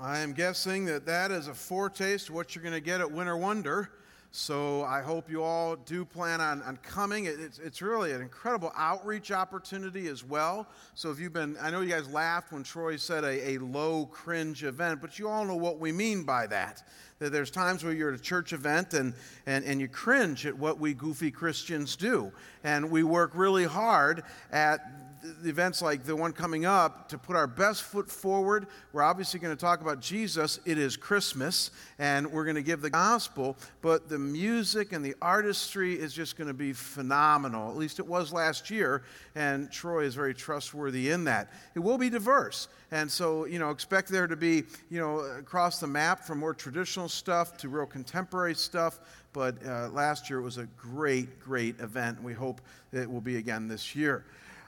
I am guessing that that is a foretaste of what you're going to get at Winter Wonder. So I hope you all do plan on, on coming. It's, it's really an incredible outreach opportunity as well. So if you've been, I know you guys laughed when Troy said a, a low cringe event, but you all know what we mean by that. That there's times where you're at a church event and, and, and you cringe at what we goofy Christians do. And we work really hard at events like the one coming up to put our best foot forward. We're obviously going to talk about Jesus. It is Christmas, and we're going to give the gospel, but the music and the artistry is just going to be phenomenal. At least it was last year, and Troy is very trustworthy in that. It will be diverse. And so, you know, expect there to be, you know, across the map from more traditional stuff to real contemporary stuff. But uh, last year it was a great, great event. And we hope it will be again this year.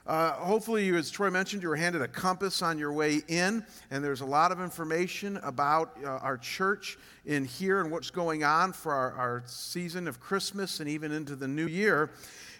Uh, hopefully, you, as Troy mentioned, you were handed a compass on your way in, and there's a lot of information about uh, our church in here and what's going on for our, our season of Christmas and even into the new year.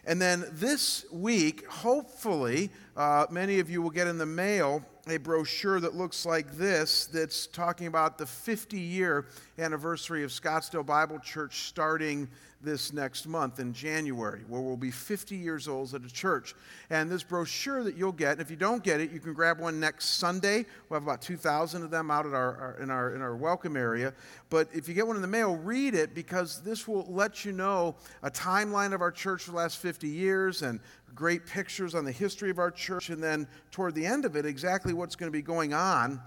And then this week, hopefully, uh, many of you will get in the mail a brochure that looks like this that's talking about the 50 year anniversary of Scottsdale Bible Church starting this next month in January, where we'll be 50 years old at a church. And this brochure that you'll get, and if you don't get it, you can grab one next Sunday. We'll have about 2,000 of them out our, our, in, our, in our welcome area. But if you get one in the mail, read it because this will let you know a timeline of our church for the last 50 years and great pictures on the history of our church. And then toward the end of it, exactly what's going to be going on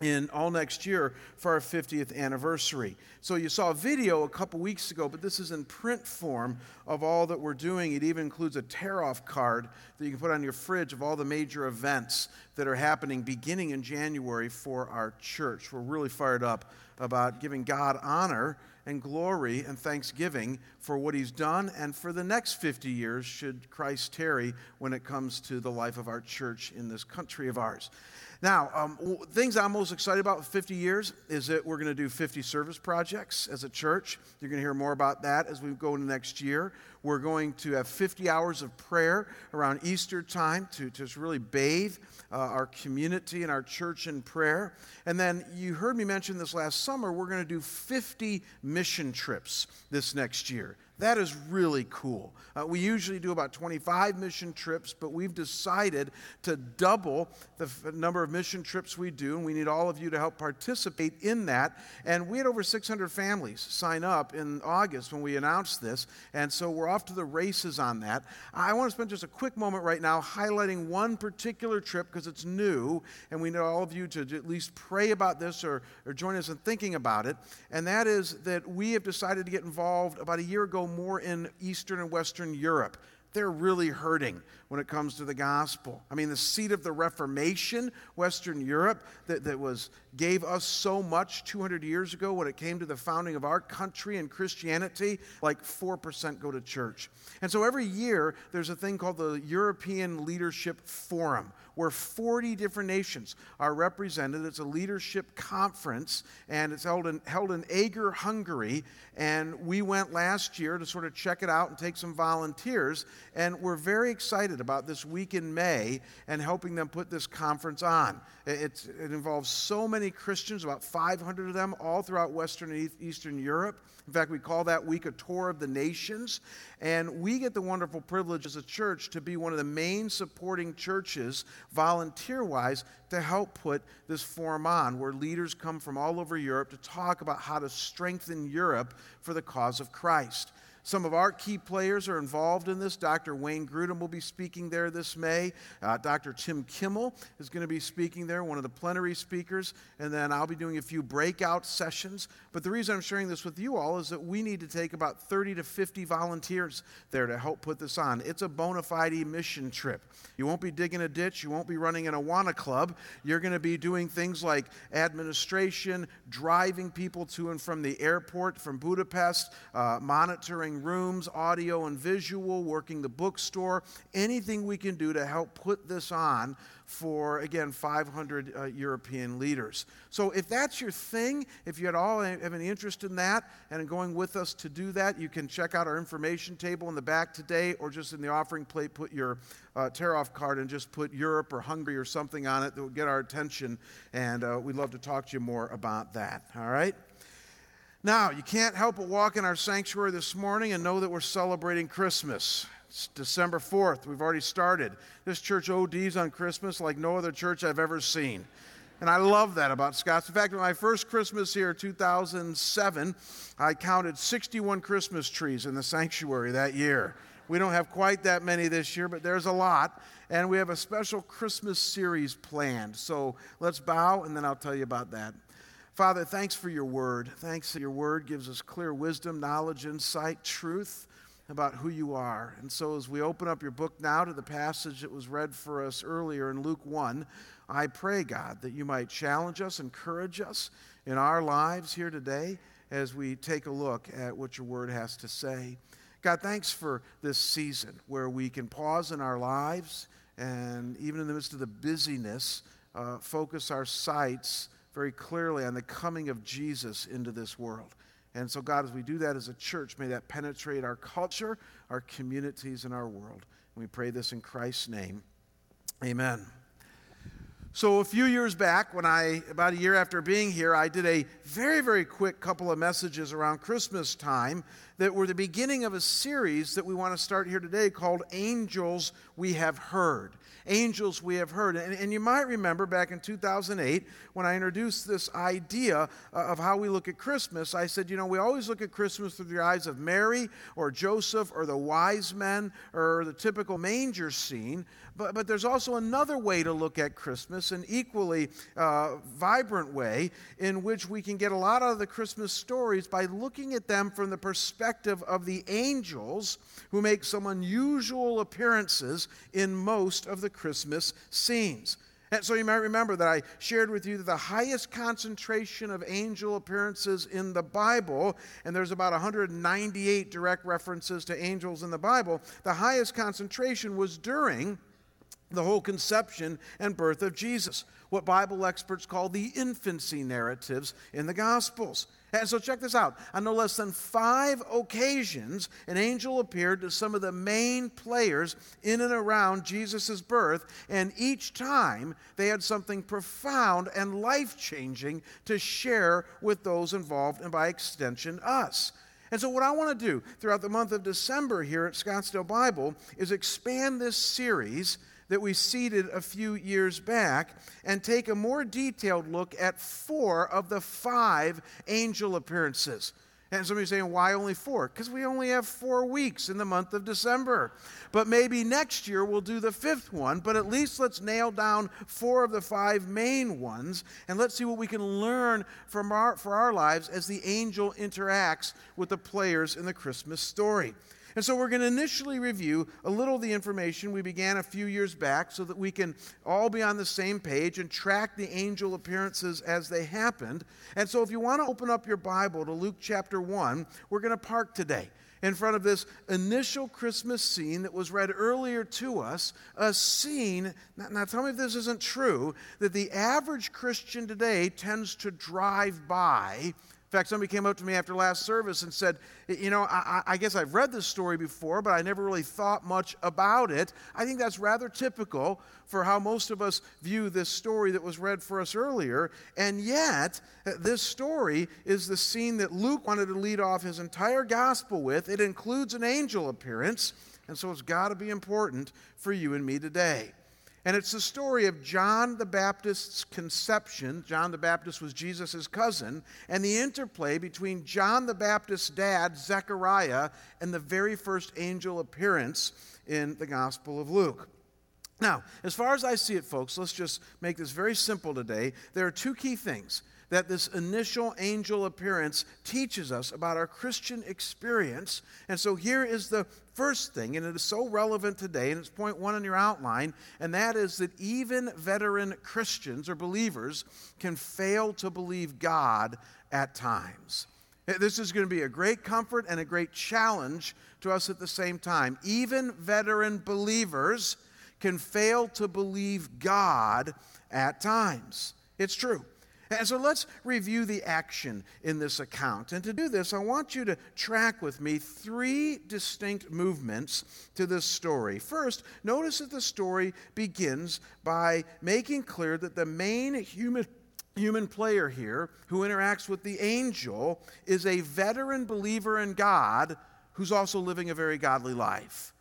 in all next year for our 50th anniversary. So you saw a video a couple weeks ago, but this is in print form of all that we're doing. It even includes a tear off card that you can put on your fridge of all the major events that are happening beginning in January for our church. We're really fired up about giving God honor and glory and thanksgiving for what he's done and for the next 50 years, should Christ tarry, when it comes to the life of our church in this country of ours. Now, um, things I'm most excited about with 50 years is that we're going to do 50 service projects as a church. You're going to hear more about that as we go into next year. We're going to have 50 hours of prayer around Easter time to, to really bathe uh, our community and our church in prayer. And then you heard me mention this last summer, we're going to do 50 mission trips this next year. That is really cool. Uh, we usually do about 25 mission trips, but we've decided to double the f- number of mission trips we do, and we need all of you to help participate in that. And we had over 600 families sign up in August when we announced this, and so we're off to the races on that. I want to spend just a quick moment right now highlighting one particular trip because it's new, and we need all of you to at least pray about this or, or join us in thinking about it. And that is that we have decided to get involved about a year ago more in Eastern and Western Europe. They're really hurting when it comes to the gospel. I mean, the seat of the Reformation, Western Europe, that, that was, gave us so much 200 years ago when it came to the founding of our country and Christianity, like 4% go to church. And so every year, there's a thing called the European Leadership Forum, where 40 different nations are represented. It's a leadership conference, and it's held in, held in Eger, Hungary. And we went last year to sort of check it out and take some volunteers. And we're very excited about this week in May and helping them put this conference on. It's, it involves so many Christians, about 500 of them, all throughout Western and Eastern Europe. In fact, we call that week a tour of the nations. And we get the wonderful privilege as a church to be one of the main supporting churches, volunteer wise, to help put this forum on, where leaders come from all over Europe to talk about how to strengthen Europe for the cause of Christ. Some of our key players are involved in this. Dr. Wayne Grudem will be speaking there this May. Uh, Dr. Tim Kimmel is going to be speaking there, one of the plenary speakers. And then I'll be doing a few breakout sessions. But the reason I'm sharing this with you all is that we need to take about 30 to 50 volunteers there to help put this on. It's a bona fide mission trip. You won't be digging a ditch, you won't be running an Awana club. You're going to be doing things like administration, driving people to and from the airport from Budapest, uh, monitoring rooms, audio and visual, working the bookstore, anything we can do to help put this on for, again, 500 uh, European leaders. So if that's your thing, if you at all have any interest in that and in going with us to do that, you can check out our information table in the back today or just in the offering plate, put your uh, tear off card and just put Europe or Hungary or something on it that will get our attention. And uh, we'd love to talk to you more about that. All right? Now, you can't help but walk in our sanctuary this morning and know that we're celebrating Christmas. It's December 4th. We've already started. This church ODs on Christmas like no other church I've ever seen. And I love that about Scots. In fact, my first Christmas here, 2007, I counted 61 Christmas trees in the sanctuary that year. We don't have quite that many this year, but there's a lot. And we have a special Christmas series planned. So let's bow, and then I'll tell you about that. Father, thanks for your word. Thanks that your word gives us clear wisdom, knowledge, insight, truth about who you are. And so, as we open up your book now to the passage that was read for us earlier in Luke 1, I pray, God, that you might challenge us, encourage us in our lives here today as we take a look at what your word has to say. God, thanks for this season where we can pause in our lives and, even in the midst of the busyness, uh, focus our sights very clearly on the coming of Jesus into this world. And so, God, as we do that as a church, may that penetrate our culture, our communities, and our world. And we pray this in Christ's name. Amen. So, a few years back, when I, about a year after being here, I did a very, very quick couple of messages around Christmas time that were the beginning of a series that we want to start here today called Angels We Have Heard angels we have heard. And, and you might remember back in 2008 when I introduced this idea uh, of how we look at Christmas, I said, you know, we always look at Christmas through the eyes of Mary or Joseph or the wise men or the typical manger scene. But, but there's also another way to look at Christmas, an equally uh, vibrant way in which we can get a lot out of the Christmas stories by looking at them from the perspective of the angels who make some unusual appearances in most of the Christmas scenes. And so you might remember that I shared with you that the highest concentration of angel appearances in the Bible, and there's about 198 direct references to angels in the Bible, the highest concentration was during the whole conception and birth of Jesus, what Bible experts call the infancy narratives in the Gospels. And so check this out. On no less than five occasions, an angel appeared to some of the main players in and around Jesus' birth, and each time they had something profound and life changing to share with those involved, and by extension, us. And so, what I want to do throughout the month of December here at Scottsdale Bible is expand this series that we seeded a few years back and take a more detailed look at four of the five angel appearances. And somebody's saying, why only four? Because we only have four weeks in the month of December. But maybe next year we'll do the fifth one, but at least let's nail down four of the five main ones and let's see what we can learn from our, for our lives as the angel interacts with the players in the Christmas story. And so we're going to initially review a little of the information we began a few years back so that we can all be on the same page and track the angel appearances as they happened. And so if you want to open up your Bible to Luke chapter 1, we're going to park today in front of this initial Christmas scene that was read earlier to us, a scene, now, now, tell me if this isn't true, that the average Christian today tends to drive by in fact, somebody came up to me after last service and said, You know, I, I, guess I've read this story before, but I never really thought much about it. I think that's rather typical for how most of us view this story that was read for us earlier. And yet, uh, this story is the scene that Luke wanted to lead off his entire gospel with. It includes an angel appearance, and so it's got to be important for you and me today. And it's the story of John the Baptist's conception. John the Baptist was Jesus' cousin, and the interplay between John the Baptist's dad, Zechariah, and the very first angel appearance in the Gospel of Luke. Now, as far as I see it, folks, let's just make this very simple today. There are two key things that this initial angel appearance teaches us about our Christian experience. And so here is the first thing, and it is so relevant today, and it's point one in your outline, and that is that even veteran Christians or believers can fail to believe God at times. This is going to be a great comfort and a great challenge to us at the same time. Even veteran believers can fail to believe God at times. It's true. And so let's review the action in this account. And to do this, I want you to track with me three distinct movements to this story. First, notice that the story begins by making clear that the main human human player here who interacts with the angel is a veteran believer in God who's also living a very godly life.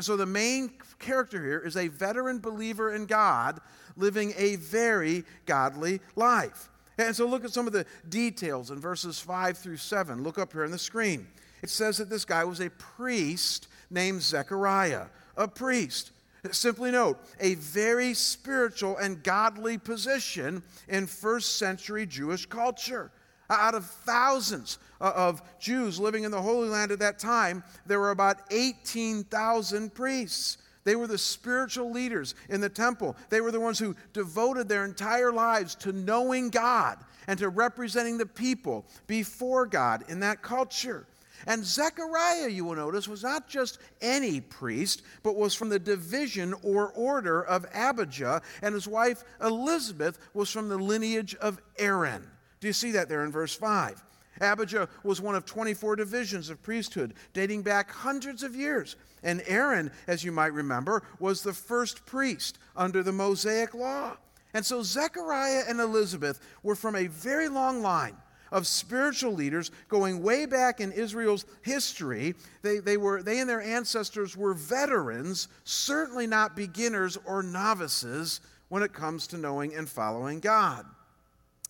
So the main character here is a veteran believer in God living a very godly life. And so look at some of the details in verses 5 through 7. Look up here on the screen. It says that this guy was a priest named Zechariah, a priest. Simply note, a very spiritual and godly position in first century Jewish culture. Out of thousands uh, of Jews living in the Holy Land at that time, there were about 18,000 priests. They were the spiritual leaders in the temple. They were the ones who devoted their entire lives to knowing God and to representing the people before God in that culture. And Zechariah, you will notice, was not just any priest, but was from the division or order of Abijah, and his wife Elizabeth was from the lineage of Aaron. Do you see that there in verse 5? Abijah was one of 24 divisions of priesthood dating back hundreds of years. And Aaron, as you might remember, was the first priest under the Mosaic law. And so Zechariah and Elizabeth were from a very long line of spiritual leaders going way back in Israel's history. They, they, were, they and their ancestors were veterans, certainly not beginners or novices when it comes to knowing and following God.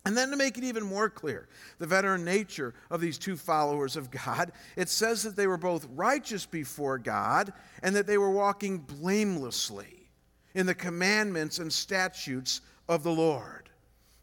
And then to make it even more clear, the veteran nature of these two followers of God, it says that they were both righteous before God and that they were walking blamelessly in the commandments and statutes of the Lord.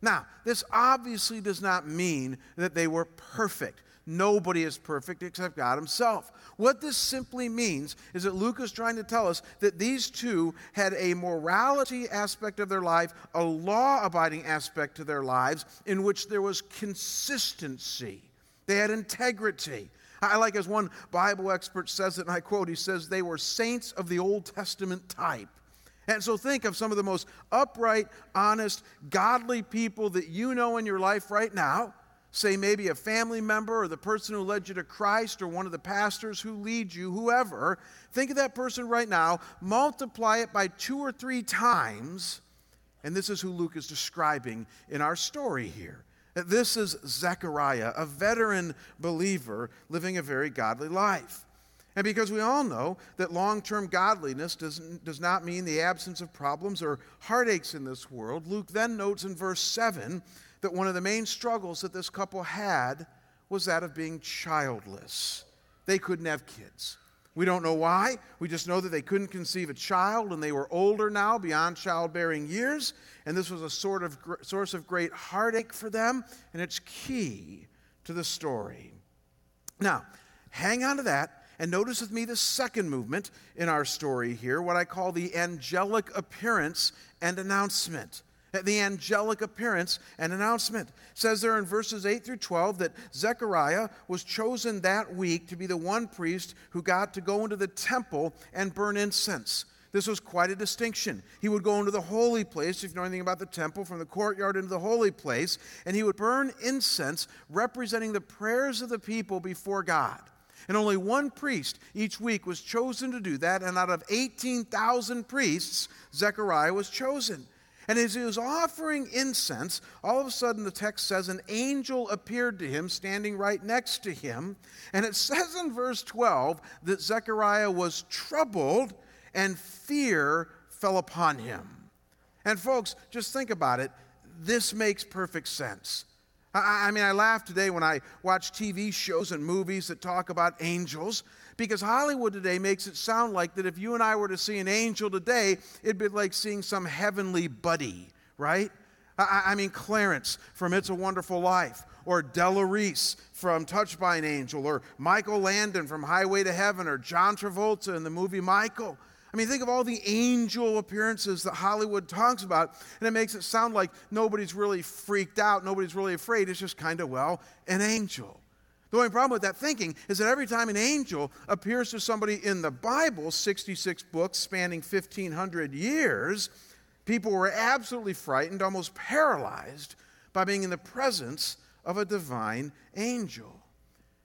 Now, this obviously does not mean that they were perfect. Nobody is perfect except God Himself. What this simply means is that Luke is trying to tell us that these two had a morality aspect of their life, a law abiding aspect to their lives, in which there was consistency. They had integrity. I like as one Bible expert says it, and I quote, he says, they were saints of the Old Testament type. And so think of some of the most upright, honest, godly people that you know in your life right now say maybe a family member or the person who led you to Christ or one of the pastors who lead you, whoever, think of that person right now, multiply it by two or three times, and this is who Luke is describing in our story here. This is Zechariah, a veteran believer living a very godly life. And because we all know that long term godliness does, does not mean the absence of problems or heartaches in this world, Luke then notes in verse 7 that one of the main struggles that this couple had was that of being childless. They couldn't have kids. We don't know why. We just know that they couldn't conceive a child and they were older now, beyond childbearing years. And this was a sort of source of great heartache for them, and it's key to the story. Now, hang on to that and notice with me the second movement in our story here, what I call the angelic appearance and announcement the angelic appearance and announcement. It says there in verses 8 through 12 that Zechariah was chosen that week to be the one priest who got to go into the temple and burn incense. This was quite a distinction. He would go into the holy place, if you know anything about the temple, from the courtyard into the holy place, and he would burn incense representing the prayers of the people before God. And only one priest each week was chosen to do that, and out of 18,000 priests, Zechariah was chosen. And as he was offering incense, all of a sudden the text says an angel appeared to him standing right next to him. And it says in verse 12 that Zechariah was troubled and fear fell upon him. And folks, just think about it. This makes perfect sense. I, I mean, I laugh today when I watch TV shows and movies that talk about angels because Hollywood today makes it sound like that if you and I were to see an angel today, it'd be like seeing some heavenly buddy, right? I, I mean, Clarence from It's a Wonderful Life, or Della Reese from Touched by an Angel, or Michael Landon from Highway to Heaven, or John Travolta in the movie Michael. I mean, think of all the angel appearances that Hollywood talks about, and it makes it sound like nobody's really freaked out, nobody's really afraid. It's just kind of, well, an angel. The only problem with that thinking is that every time an angel appears to somebody in the Bible, 66 books spanning 1,500 years, people were absolutely frightened, almost paralyzed by being in the presence of a divine angel.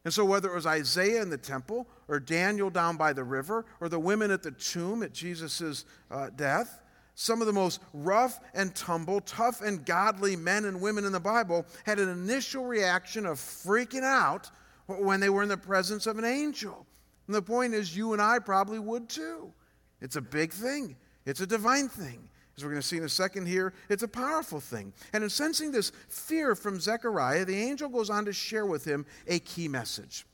And so, whether it was Isaiah in the temple, or Daniel down by the river, or the women at the tomb at Jesus' uh, death, some of the most rough and tumble, tough and godly men and women in the Bible had an initial reaction of freaking out when they were in the presence of an angel. And the point is, you and I probably would too. It's a big thing, it's a divine thing. As we're going to see in a second here, it's a powerful thing. And in sensing this fear from Zechariah, the angel goes on to share with him a key message.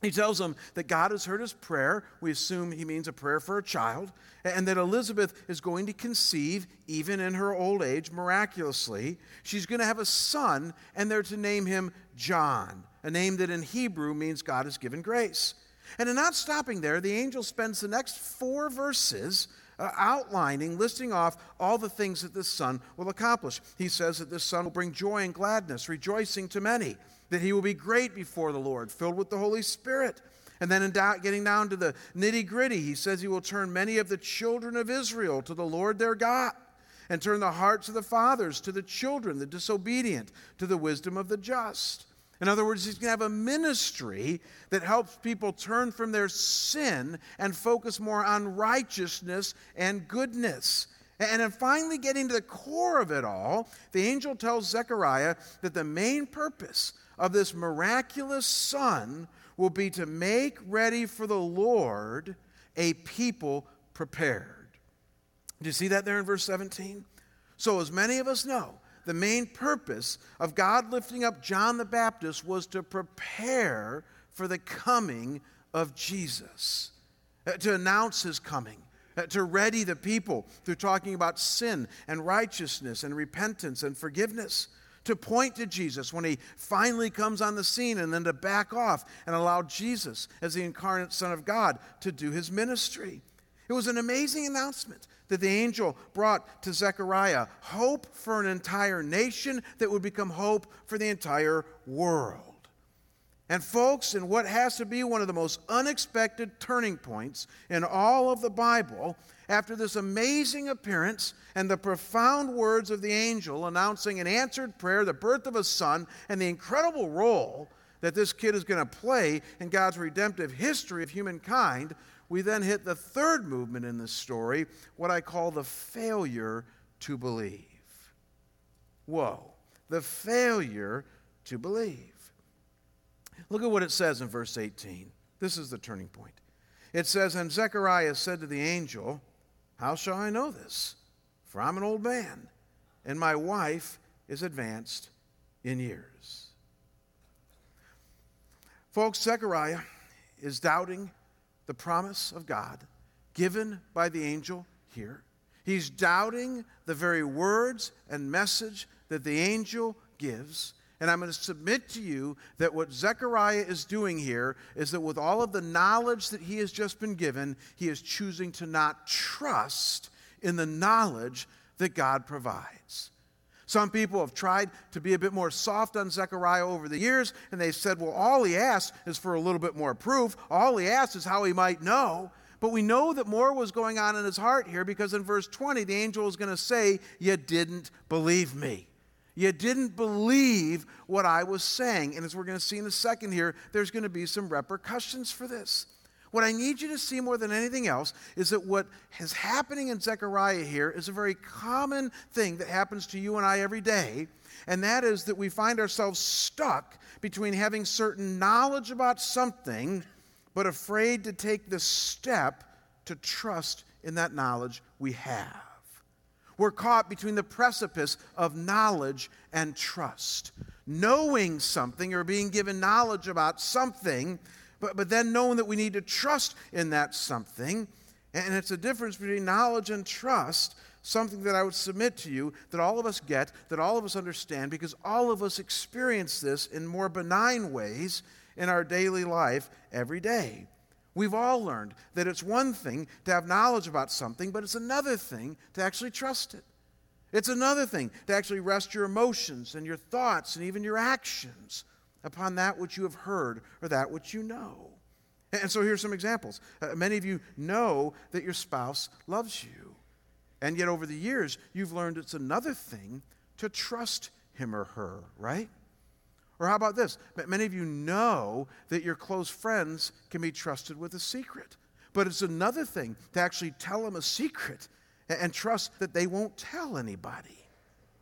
He tells him that God has heard his prayer. We assume he means a prayer for a child. And that Elizabeth is going to conceive, even in her old age, miraculously. She's going to have a son, and they're to name him John, a name that in Hebrew means God has given grace. And in not stopping there, the angel spends the next four verses uh, outlining, listing off all the things that this son will accomplish. He says that this son will bring joy and gladness, rejoicing to many, that he will be great before the Lord, filled with the Holy Spirit. And then, in da- getting down to the nitty gritty, he says he will turn many of the children of Israel to the Lord their God and turn the hearts of the fathers to the children, the disobedient, to the wisdom of the just. In other words, he's going to have a ministry that helps people turn from their sin and focus more on righteousness and goodness. And in finally getting to the core of it all, the angel tells Zechariah that the main purpose of this miraculous son will be to make ready for the Lord a people prepared. Do you see that there in verse 17? So, as many of us know, the main purpose of God lifting up John the Baptist was to prepare for the coming of Jesus, uh, to announce his coming, uh, to ready the people through talking about sin and righteousness and repentance and forgiveness, to point to Jesus when he finally comes on the scene and then to back off and allow Jesus, as the incarnate Son of God, to do his ministry. It was an amazing announcement that the angel brought to Zechariah hope for an entire nation that would become hope for the entire world. And, folks, in what has to be one of the most unexpected turning points in all of the Bible, after this amazing appearance and the profound words of the angel announcing an answered prayer, the birth of a son, and the incredible role that this kid is going to play in God's redemptive history of humankind, we then hit the third movement in this story, what I call the failure to believe. Whoa, the failure to believe. Look at what it says in verse 18. This is the turning point. It says, And Zechariah said to the angel, How shall I know this? For I'm an old man, and my wife is advanced in years. Folks, Zechariah is doubting the promise of God given by the angel here. He's doubting the very words and message that the angel gives. And I'm going to submit to you that what Zechariah is doing here is that with all of the knowledge that he has just been given, he is choosing to not trust in the knowledge that God provides. Some people have tried to be a bit more soft on Zechariah over the years, and they've said, well, all he asked is for a little bit more proof. All he asked is how he might know. But we know that more was going on in his heart here because in verse 20, the angel is going to say, You didn't believe me. You didn't believe what I was saying. And as we're going to see in a second here, there's going to be some repercussions for this. What I need you to see more than anything else is that what is happening in Zechariah here is a very common thing that happens to you and I every day, and that is that we find ourselves stuck between having certain knowledge about something, but afraid to take the step to trust in that knowledge we have. We're caught between the precipice of knowledge and trust. Knowing something or being given knowledge about something but, but then knowing that we need to trust in that something. And it's a difference between knowledge and trust, something that I would submit to you that all of us get, that all of us understand, because all of us experience this in more benign ways in our daily life every day. We've all learned that it's one thing to have knowledge about something, but it's another thing to actually trust it. It's another thing to actually rest your emotions and your thoughts and even your actions upon that which you have heard or that which you know. And so here's some examples. Uh, many of you know that your spouse loves you. And yet, over the years, you've learned it's another thing to trust him or her, right? Or how about this? Many of you know that your close friends can be trusted with a secret. But it's another thing to actually tell them a secret and trust that they won't tell anybody.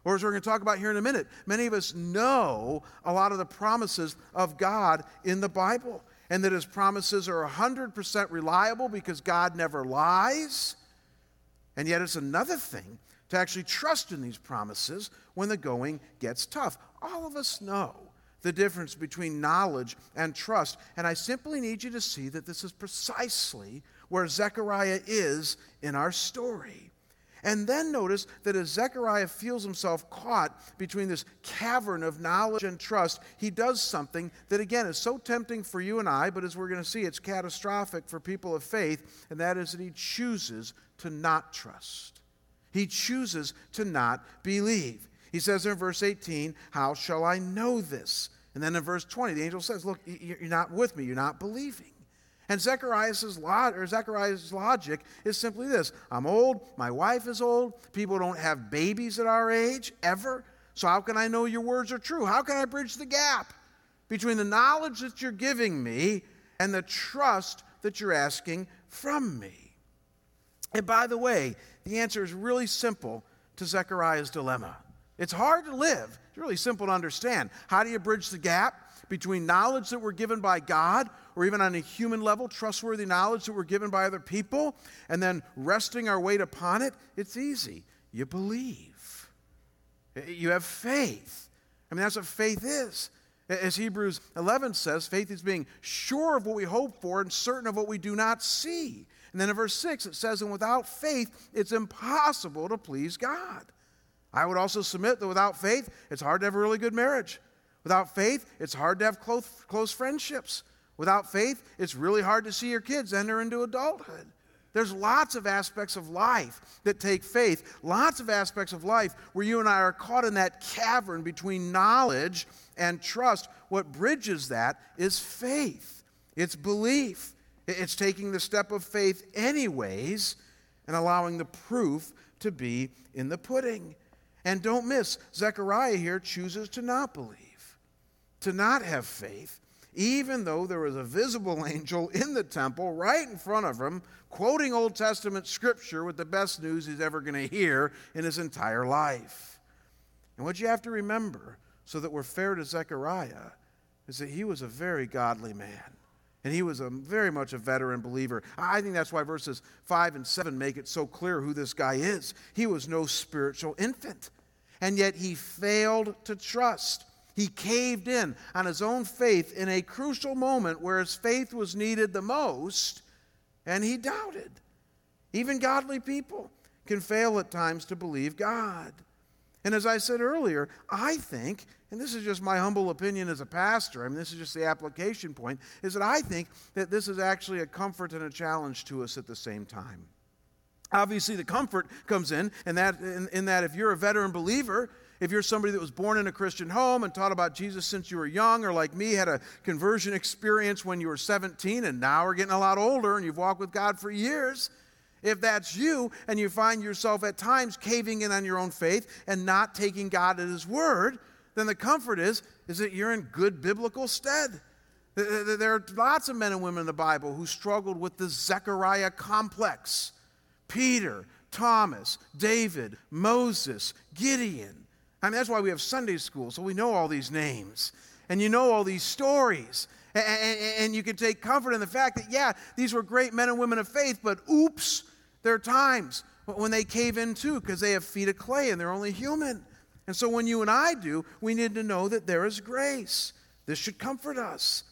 Or as we're going to talk about here in a minute, many of us know a lot of the promises of God in the Bible and that his promises are 100% reliable because God never lies. And yet, it's another thing to actually trust in these promises when the going gets tough. All of us know the difference between knowledge and trust. And I simply need you to see that this is precisely where Zechariah is in our story. And then notice that as Zechariah feels himself caught between this cavern of knowledge and trust, he does something that, again, is so tempting for you and I, but as we're going to see, it's catastrophic for people of faith, and that is that he chooses to not trust. He chooses to not believe. He says in verse 18, How shall I know this? And then in verse 20, the angel says, Look, you're not with me, you're not believing. And Zechariah's, or Zechariah's logic is simply this I'm old, my wife is old, people don't have babies at our age ever. So, how can I know your words are true? How can I bridge the gap between the knowledge that you're giving me and the trust that you're asking from me? And by the way, the answer is really simple to Zechariah's dilemma. It's hard to live, it's really simple to understand. How do you bridge the gap? between knowledge that we're given by God, or even on a human level, trustworthy knowledge that we're given by other people, and then resting our weight upon it, it's easy. You believe, eh, you have faith. I mean, that's what faith is. As Hebrews 11 says, faith is being sure of what we hope for and certain of what we do not see. And then in verse 6, it says, And without faith, it's impossible to please God. I would also submit that without faith, it's hard to have a really good marriage. Without faith, it's hard to have close, close friendships. Without faith, it's really hard to see your kids enter into adulthood. There's lots of aspects of life that take faith, lots of aspects of life where you and I are caught in that cavern between knowledge and trust. What bridges that is faith, it's belief. It's taking the step of faith, anyways, and allowing the proof to be in the pudding. And don't miss, Zechariah here chooses to not believe to not have faith, even though there was a visible angel in the temple right in front of him, quoting Old Testament scripture with the best news he's ever going to hear in his entire life. And what you have to remember, so that we're fair to Zechariah, is that he was a very godly man. And he was a very much a veteran believer. I think that's why verses 5 and 7 make it so clear who this guy is. He was no spiritual infant. And yet he failed to trust. He caved in on his own faith in a crucial moment where his faith was needed the most, and he doubted. Even godly people can fail at times to believe God. And as I said earlier, I think, and this is just my humble opinion as a pastor, I mean, this is just the application point, is that I think that this is actually a comfort and a challenge to us at the same time. Obviously, the comfort comes in, and that, in, in that if you're a veteran believer, if you're somebody that was born in a Christian home and taught about Jesus since you were young, or like me, had a conversion experience when you were 17 and now are getting a lot older and you've walked with God for years, if that's you and you find yourself at times caving in on your own faith and not taking God at His word, then the comfort is, is that you're in good biblical stead. There are lots of men and women in the Bible who struggled with the Zechariah complex. Peter, Thomas, David, Moses, Gideon. I mean, that's why we have Sunday school, so we know all these names. And you know all these stories. And, and, and you can take comfort in the fact that, yeah, these were great men and women of faith, but oops, there are times when they cave in too because they have feet of clay and they're only human. And so when you and I do, we need to know that there is grace. This should comfort us.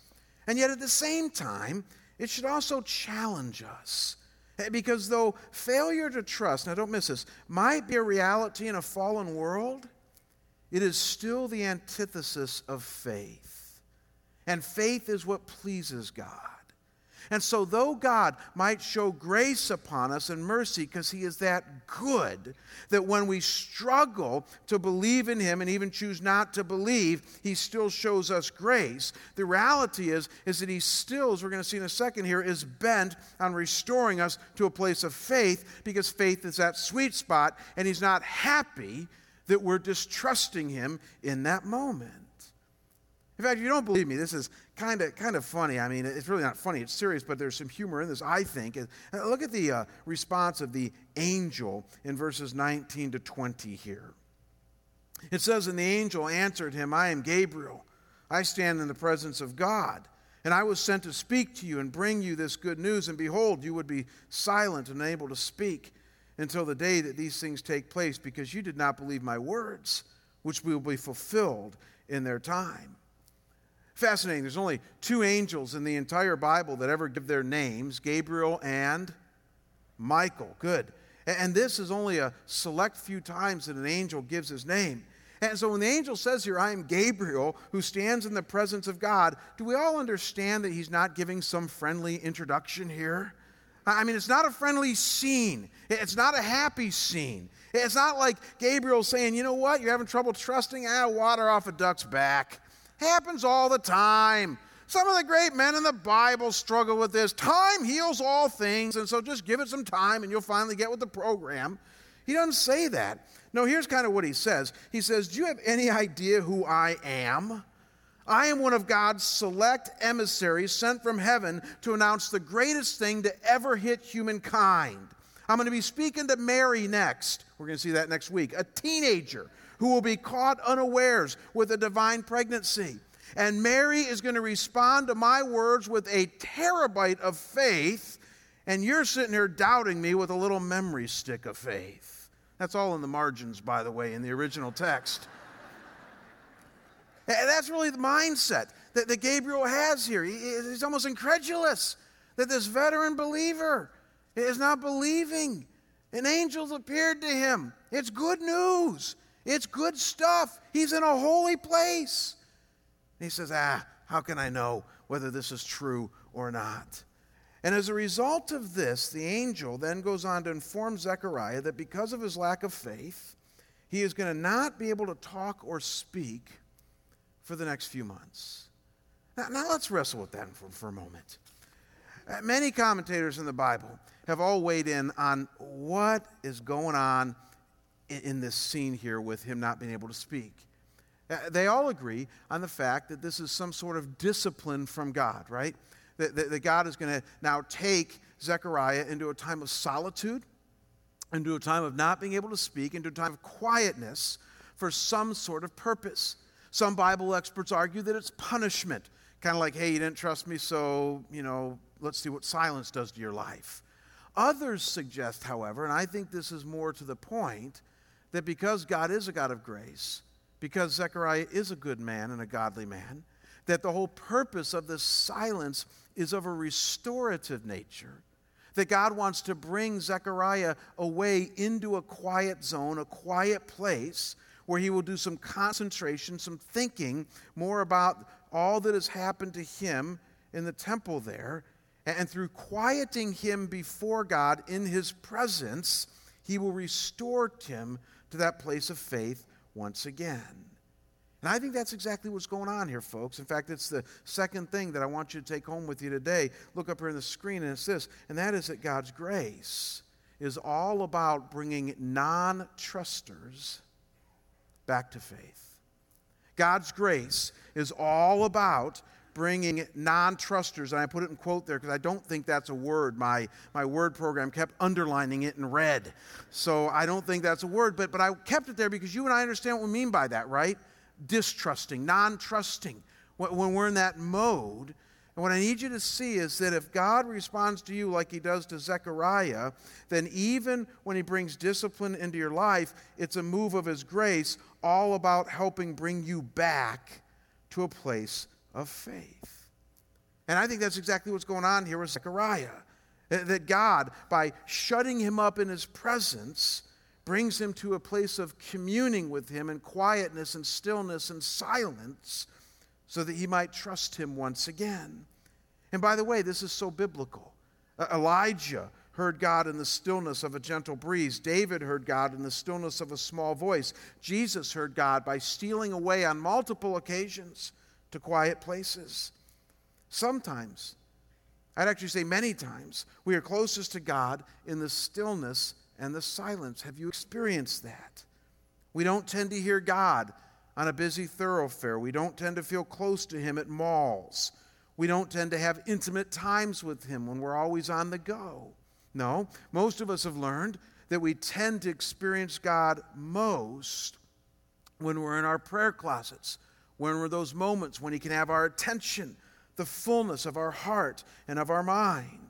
And yet at the same time, it should also challenge us. Eh, because though failure to trust, now don't miss this, might be a reality in a fallen world, it is still the antithesis of faith. And faith is what pleases God. And so, though God might show grace upon us and mercy because He is that good, that when we struggle to believe in Him and even choose not to believe, He still shows us grace. The reality is, is that He still, as we're going to see in a second here, is bent on restoring us to a place of faith because faith is that sweet spot, and He's not happy that we're distrusting Him in that moment. In fact, if you don't believe me, this is kind of kind of funny. I mean, it's really not funny; it's serious, but there's some humor in this. I think. Look at the uh, response of the angel in verses 19 to 20 here. It says, "And the angel answered him, I am Gabriel. I stand in the presence of God." And I was sent to speak to you and bring you this good news. And behold, you would be silent and unable to speak until the day that these things take place, because you did not believe my words, which will be fulfilled in their time. Fascinating. There's only two angels in the entire Bible that ever give their names Gabriel and Michael. Good. And this is only a select few times that an angel gives his name. And so when the angel says here, I am Gabriel, who stands in the presence of God, do we all understand that he's not giving some friendly introduction here? I mean, it's not a friendly scene, it's not a happy scene. It's not like Gabriel saying, you know what, you're having trouble trusting? Ah, water off a duck's back. Happens all the time. Some of the great men in the Bible struggle with this. Time heals all things, and so just give it some time and you'll finally get with the program. He doesn't say that. No, here's kind of what he says. He says, Do you have any idea who I am? I am one of God's select emissaries sent from heaven to announce the greatest thing to ever hit humankind. I'm going to be speaking to Mary next. We're going to see that next week. A teenager who will be caught unawares with a divine pregnancy. And Mary is going to respond to my words with a terabyte of faith, and you're sitting here doubting me with a little memory stick of faith. That's all in the margins, by the way, in the original text. and that's really the mindset that, that Gabriel has here. He, he's almost incredulous that this veteran believer is not believing. An angel appeared to him. It's good news. It's good stuff. He's in a holy place. And he says, Ah, how can I know whether this is true or not? And as a result of this, the angel then goes on to inform Zechariah that because of his lack of faith, he is going to not be able to talk or speak for the next few months. Now, now let's wrestle with that for, for a moment. Uh, many commentators in the Bible have all weighed in on what is going on in this scene here with him not being able to speak. Uh, they all agree on the fact that this is some sort of discipline from God, right? That, that, that God is going to now take Zechariah into a time of solitude, into a time of not being able to speak, into a time of quietness for some sort of purpose. Some Bible experts argue that it's punishment, kind of like, hey, you didn't trust me, so, you know, let's see what silence does to your life. Others suggest, however, and I think this is more to the point, that because God is a God of grace, because Zechariah is a good man and a godly man, that the whole purpose of this silence is of a restorative nature. That God wants to bring Zechariah away into a quiet zone, a quiet place, where he will do some concentration, some thinking more about all that has happened to him in the temple there. And through quieting him before God in his presence, he will restore him to that place of faith once again. And I think that's exactly what's going on here, folks. In fact, it's the second thing that I want you to take home with you today. Look up here on the screen, and it's this, and that is that God's grace is all about bringing non trusters back to faith. God's grace is all about bringing non trusters, and I put it in quote there because I don't think that's a word. My, my word program kept underlining it in red. So I don't think that's a word, but, but I kept it there because you and I understand what we mean by that, right? Distrusting, non trusting. When we're in that mode, and what I need you to see is that if God responds to you like he does to Zechariah, then even when he brings discipline into your life, it's a move of his grace, all about helping bring you back to a place of faith. And I think that's exactly what's going on here with Zechariah. Eh, that God, by shutting him up in his presence, brings him to a place of communing with him in quietness and stillness and silence so that he might trust him once again. And by the way, this is so biblical. Elijah heard God in the stillness of a gentle breeze. David heard God in the stillness of a small voice. Jesus heard God by stealing away on multiple occasions to quiet places. Sometimes, I'd actually say many times, we are closest to God in the stillness and the silence. Have you experienced that? We don't tend to hear God on a busy thoroughfare. We don't tend to feel close to Him at malls. We don't tend to have intimate times with Him when we're always on the go. No, most of us have learned that we tend to experience God most when we're in our prayer closets, when we're those moments when He can have our attention, the fullness of our heart and of our mind.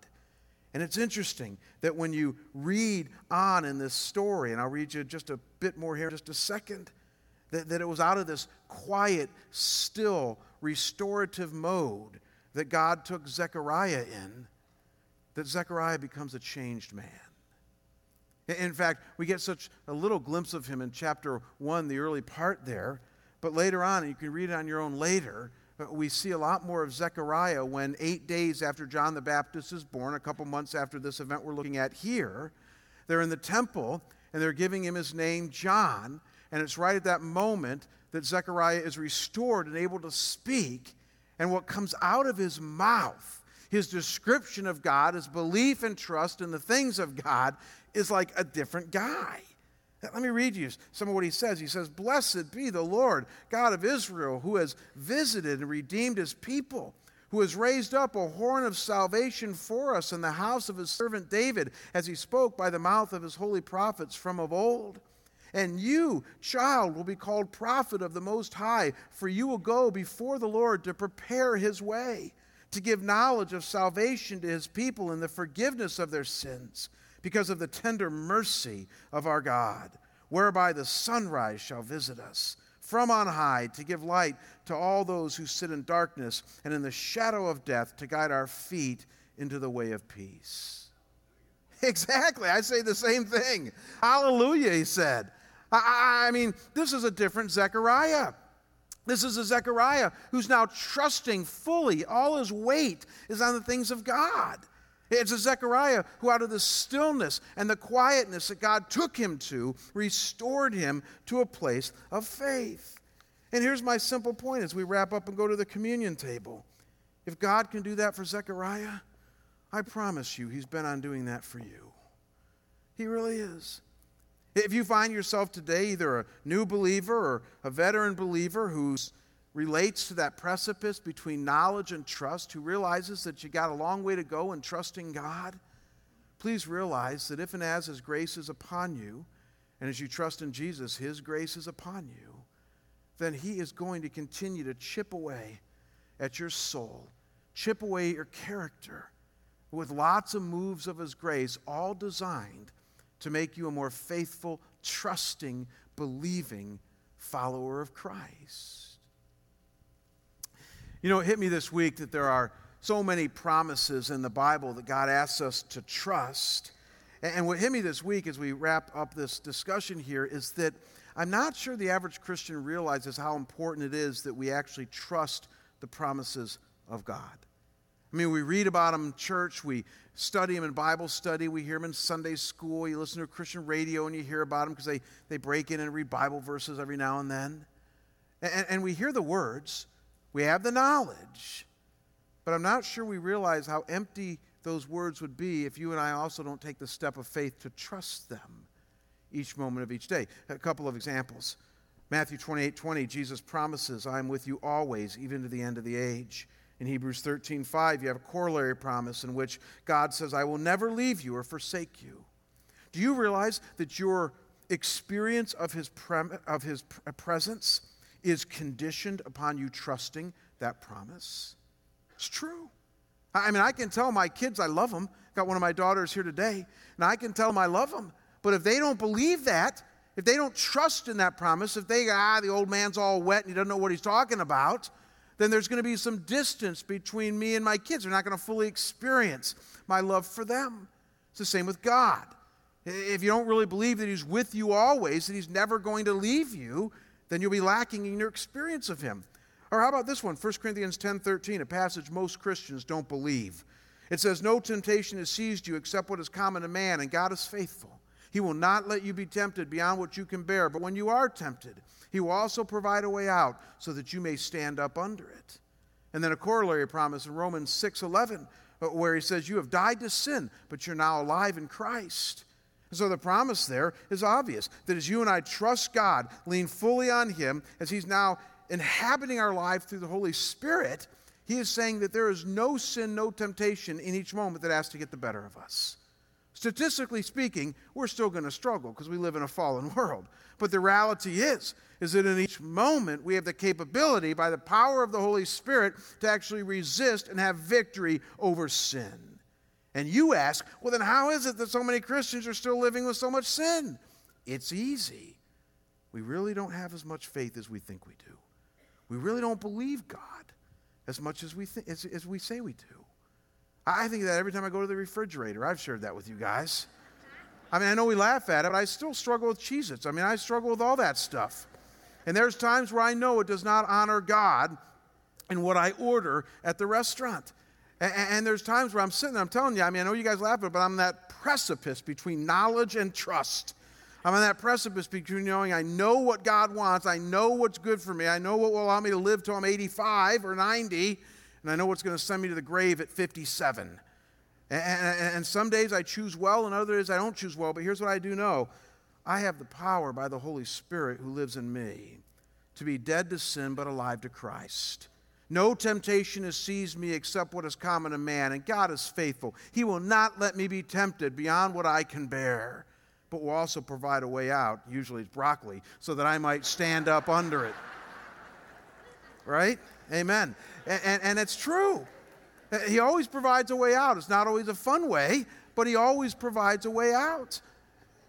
And it's interesting that when you read on in this story, and I'll read you just a bit more here in just a second, that, that it was out of this quiet, still, restorative mode that God took Zechariah in that Zechariah becomes a changed man. In fact, we get such a little glimpse of him in chapter 1, the early part there, but later on, and you can read it on your own later, we see a lot more of Zechariah when eight days after John the Baptist is born, a couple months after this event we're looking at here, they're in the temple and they're giving him his name, John. And it's right at that moment that Zechariah is restored and able to speak. And what comes out of his mouth his description of God, his belief and trust in the things of God, is like a different guy. Let me read you some of what he says. He says, Blessed be the Lord, God of Israel, who has visited and redeemed his people, who has raised up a horn of salvation for us in the house of his servant David, as he spoke by the mouth of his holy prophets from of old. And you, child, will be called prophet of the Most High, for you will go before the Lord to prepare his way to give knowledge of salvation to his people and the forgiveness of their sins, because of the tender mercy of our God, whereby the sunrise shall visit us from on high to give light to all those who sit in darkness and in the shadow of death to guide our feet into the way of peace. Exactly. I say the same thing. Hallelujah, he said. I, I mean, this is a different Zechariah. This is a Zechariah who's now trusting fully. All his weight is on the things of God. It's a Zechariah who, out of the stillness and the quietness that God took him to, restored him to a place of faith. And here's my simple point as we wrap up and go to the communion table. If God can do that for Zechariah, I promise you, he's been on doing that for you. He really is. If you find yourself today either a new believer or a veteran believer who relates to that precipice between knowledge and trust, who realizes that you got a long way to go in trusting God, please realize that if and as His grace is upon you, and as you trust in Jesus, His grace is upon you, then He is going to continue to chip away at your soul, chip away at your character with lots of moves of His grace, all designed to make you a more faithful, trusting, believing follower of Christ. You know, it hit me this week that there are so many promises in the Bible that God asks us to trust. And what hit me this week as we wrap up this discussion here is that I'm not sure the average Christian realizes how important it is that we actually trust the promises of God. I mean, we read about them in church, we study them in Bible study, we hear them in Sunday school, you listen to Christian radio and you hear about them because they, they break in and read Bible verses every now and then. And, and we hear the words, we have the knowledge, but I'm not sure we realize how empty those words would be if you and I also don't take the step of faith to trust them each moment of each day. A couple of examples. Matthew 28 20, Jesus promises, I am with you always, even to the end of the age. In Hebrews 13, 5, you have a corollary promise in which God says, I will never leave you or forsake you. Do you realize that your experience of his, pre- of his presence is conditioned upon you trusting that promise? It's true. I mean, I can tell my kids I love them. Got one of my daughters here today, and I can tell them I love them. But if they don't believe that, if they don't trust in that promise, if they, ah, the old man's all wet and he doesn't know what he's talking about, then there's going to be some distance between me and my kids. They're not going to fully experience my love for them. It's the same with God. If you don't really believe that He's with you always, that He's never going to leave you, then you'll be lacking in your experience of Him. Or how about this one, 1 Corinthians 10:13, a passage most Christians don't believe. It says, No temptation has seized you except what is common to man, and God is faithful. He will not let you be tempted beyond what you can bear, but when you are tempted, He will also provide a way out so that you may stand up under it. And then a corollary promise in Romans 6:11, uh, where he says, You have died to sin, but you're now alive in Christ. And so the promise there is obvious that as you and I trust God, lean fully on Him, as He's now inhabiting our life through the Holy Spirit, he is saying that there is no sin, no temptation in each moment that has to get the better of us. Statistically speaking, we're still going to struggle because we live in a fallen world. But the reality is, is that in each moment we have the capability by the power of the Holy Spirit to actually resist and have victory over sin. And you ask, well, then how is it that so many Christians are still living with so much sin? It's easy. We really don't have as much faith as we think we do. We really don't believe God as much as we, th- as, as we say we do. I think that every time I go to the refrigerator. I've shared that with you guys. I mean, I know we laugh at it, but I still struggle with Cheez Its. I mean, I struggle with all that stuff. And there's times where I know it does not honor God in what I order at the restaurant. And, and there's times where I'm sitting there, I'm telling you, I mean, I know you guys laugh at it, but I'm that precipice between knowledge and trust. I'm on that precipice between knowing I know what God wants, I know what's good for me, I know what will allow me to live till I'm 85 or 90, and I know what's going to send me to the grave at 57. And, and, and some days I choose well, and other days I don't choose well, but here's what I do know I have the power by the Holy Spirit who lives in me to be dead to sin but alive to Christ. No temptation has seized me except what is common to man, and God is faithful. He will not let me be tempted beyond what I can bear but will also provide a way out, usually it's broccoli, so that I might stand up under it. Right? Amen. And, and, and, it's true. Uh, he always provides a way out. It's not always a fun way, but he always provides a way out.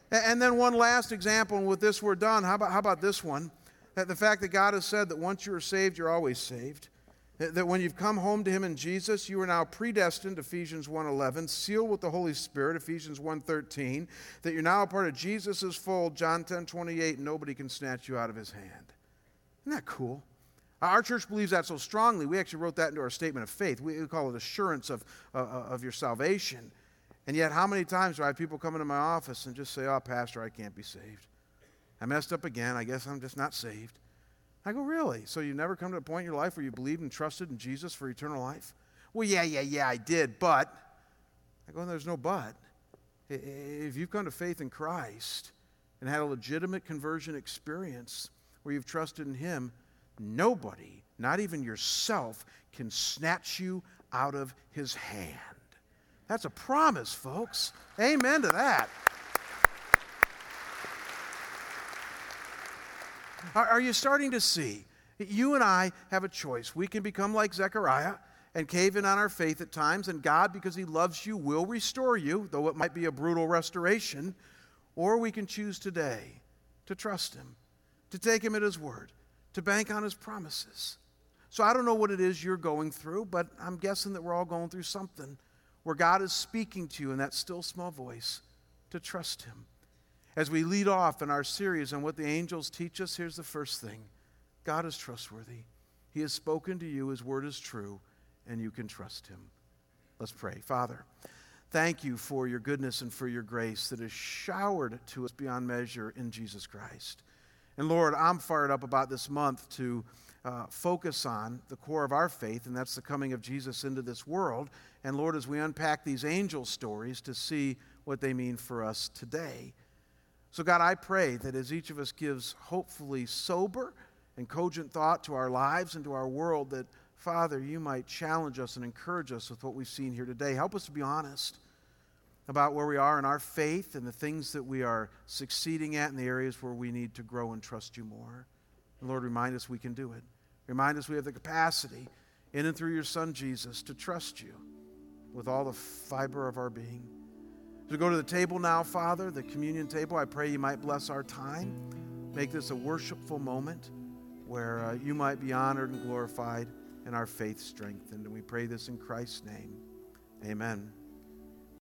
And then one last example, and with this we're done. How about, how about this one? That the fact that God has said that once you're saved, you're always saved. That when you've come home to him in Jesus, you are now predestined, Ephesians 1.11, sealed with the Holy Spirit, Ephesians 1.13, that you're now a part of Jesus' fold, John 10.28, nobody can snatch you out of his hand. Isn't that cool? Our church believes that so strongly, we actually wrote that into our statement of faith. We call it assurance of, uh, uh, of your salvation. And yet, how many times do I have people come into my office and just say, oh, Pastor, I can't be saved. I messed up again. I guess I'm just not saved. I go, Really? So you've never come to a point in your life where you believed and trusted in Jesus for eternal life? Well, yeah, yeah, yeah, I did, but. I go, There's no but. If you've come to faith in Christ and had a legitimate conversion experience where you've trusted in Him, nobody, not even yourself, can snatch you out of His hand. That's a promise, folks. Amen to that. Are, are you starting to see? You and I have a choice. We can become like Zechariah and cave in on our faith at times, and God, because He loves you, will restore you, though it might be a brutal restoration. Or we can choose today to trust Him, to take Him at His word, to bank on His promises. So I don't know what it is you're going through, but I'm guessing that we're all going through something where God is speaking to you in that still small voice to trust Him. As we lead off in our series on what the angels teach us, here's the first thing God is trustworthy. He has spoken to you, His word is true, and you can trust Him. Let's pray. Father, thank you for your goodness and for your grace that is showered to us beyond measure in Jesus Christ. And Lord, I'm fired up about this month to uh, focus on the core of our faith, and that's the coming of Jesus into this world. And Lord, as we unpack these angel stories to see what they mean for us today. So, God, I pray that as each of us gives hopefully sober and cogent thought to our lives and to our world, that, Father, you might challenge us and encourage us with what we've seen here today. Help us to be honest about where we are in our faith and the things that we are succeeding at and the areas where we need to grow and trust you more. And Lord, remind us we can do it. Remind us we have the capacity in and through your Son, Jesus, to trust you with all the fiber of our being. As we go to the table now, Father, the communion table, I pray you might bless our time. Make this a worshipful moment where uh, you might be honored and glorified and our faith strengthened. And we pray this in Christ's name. Amen.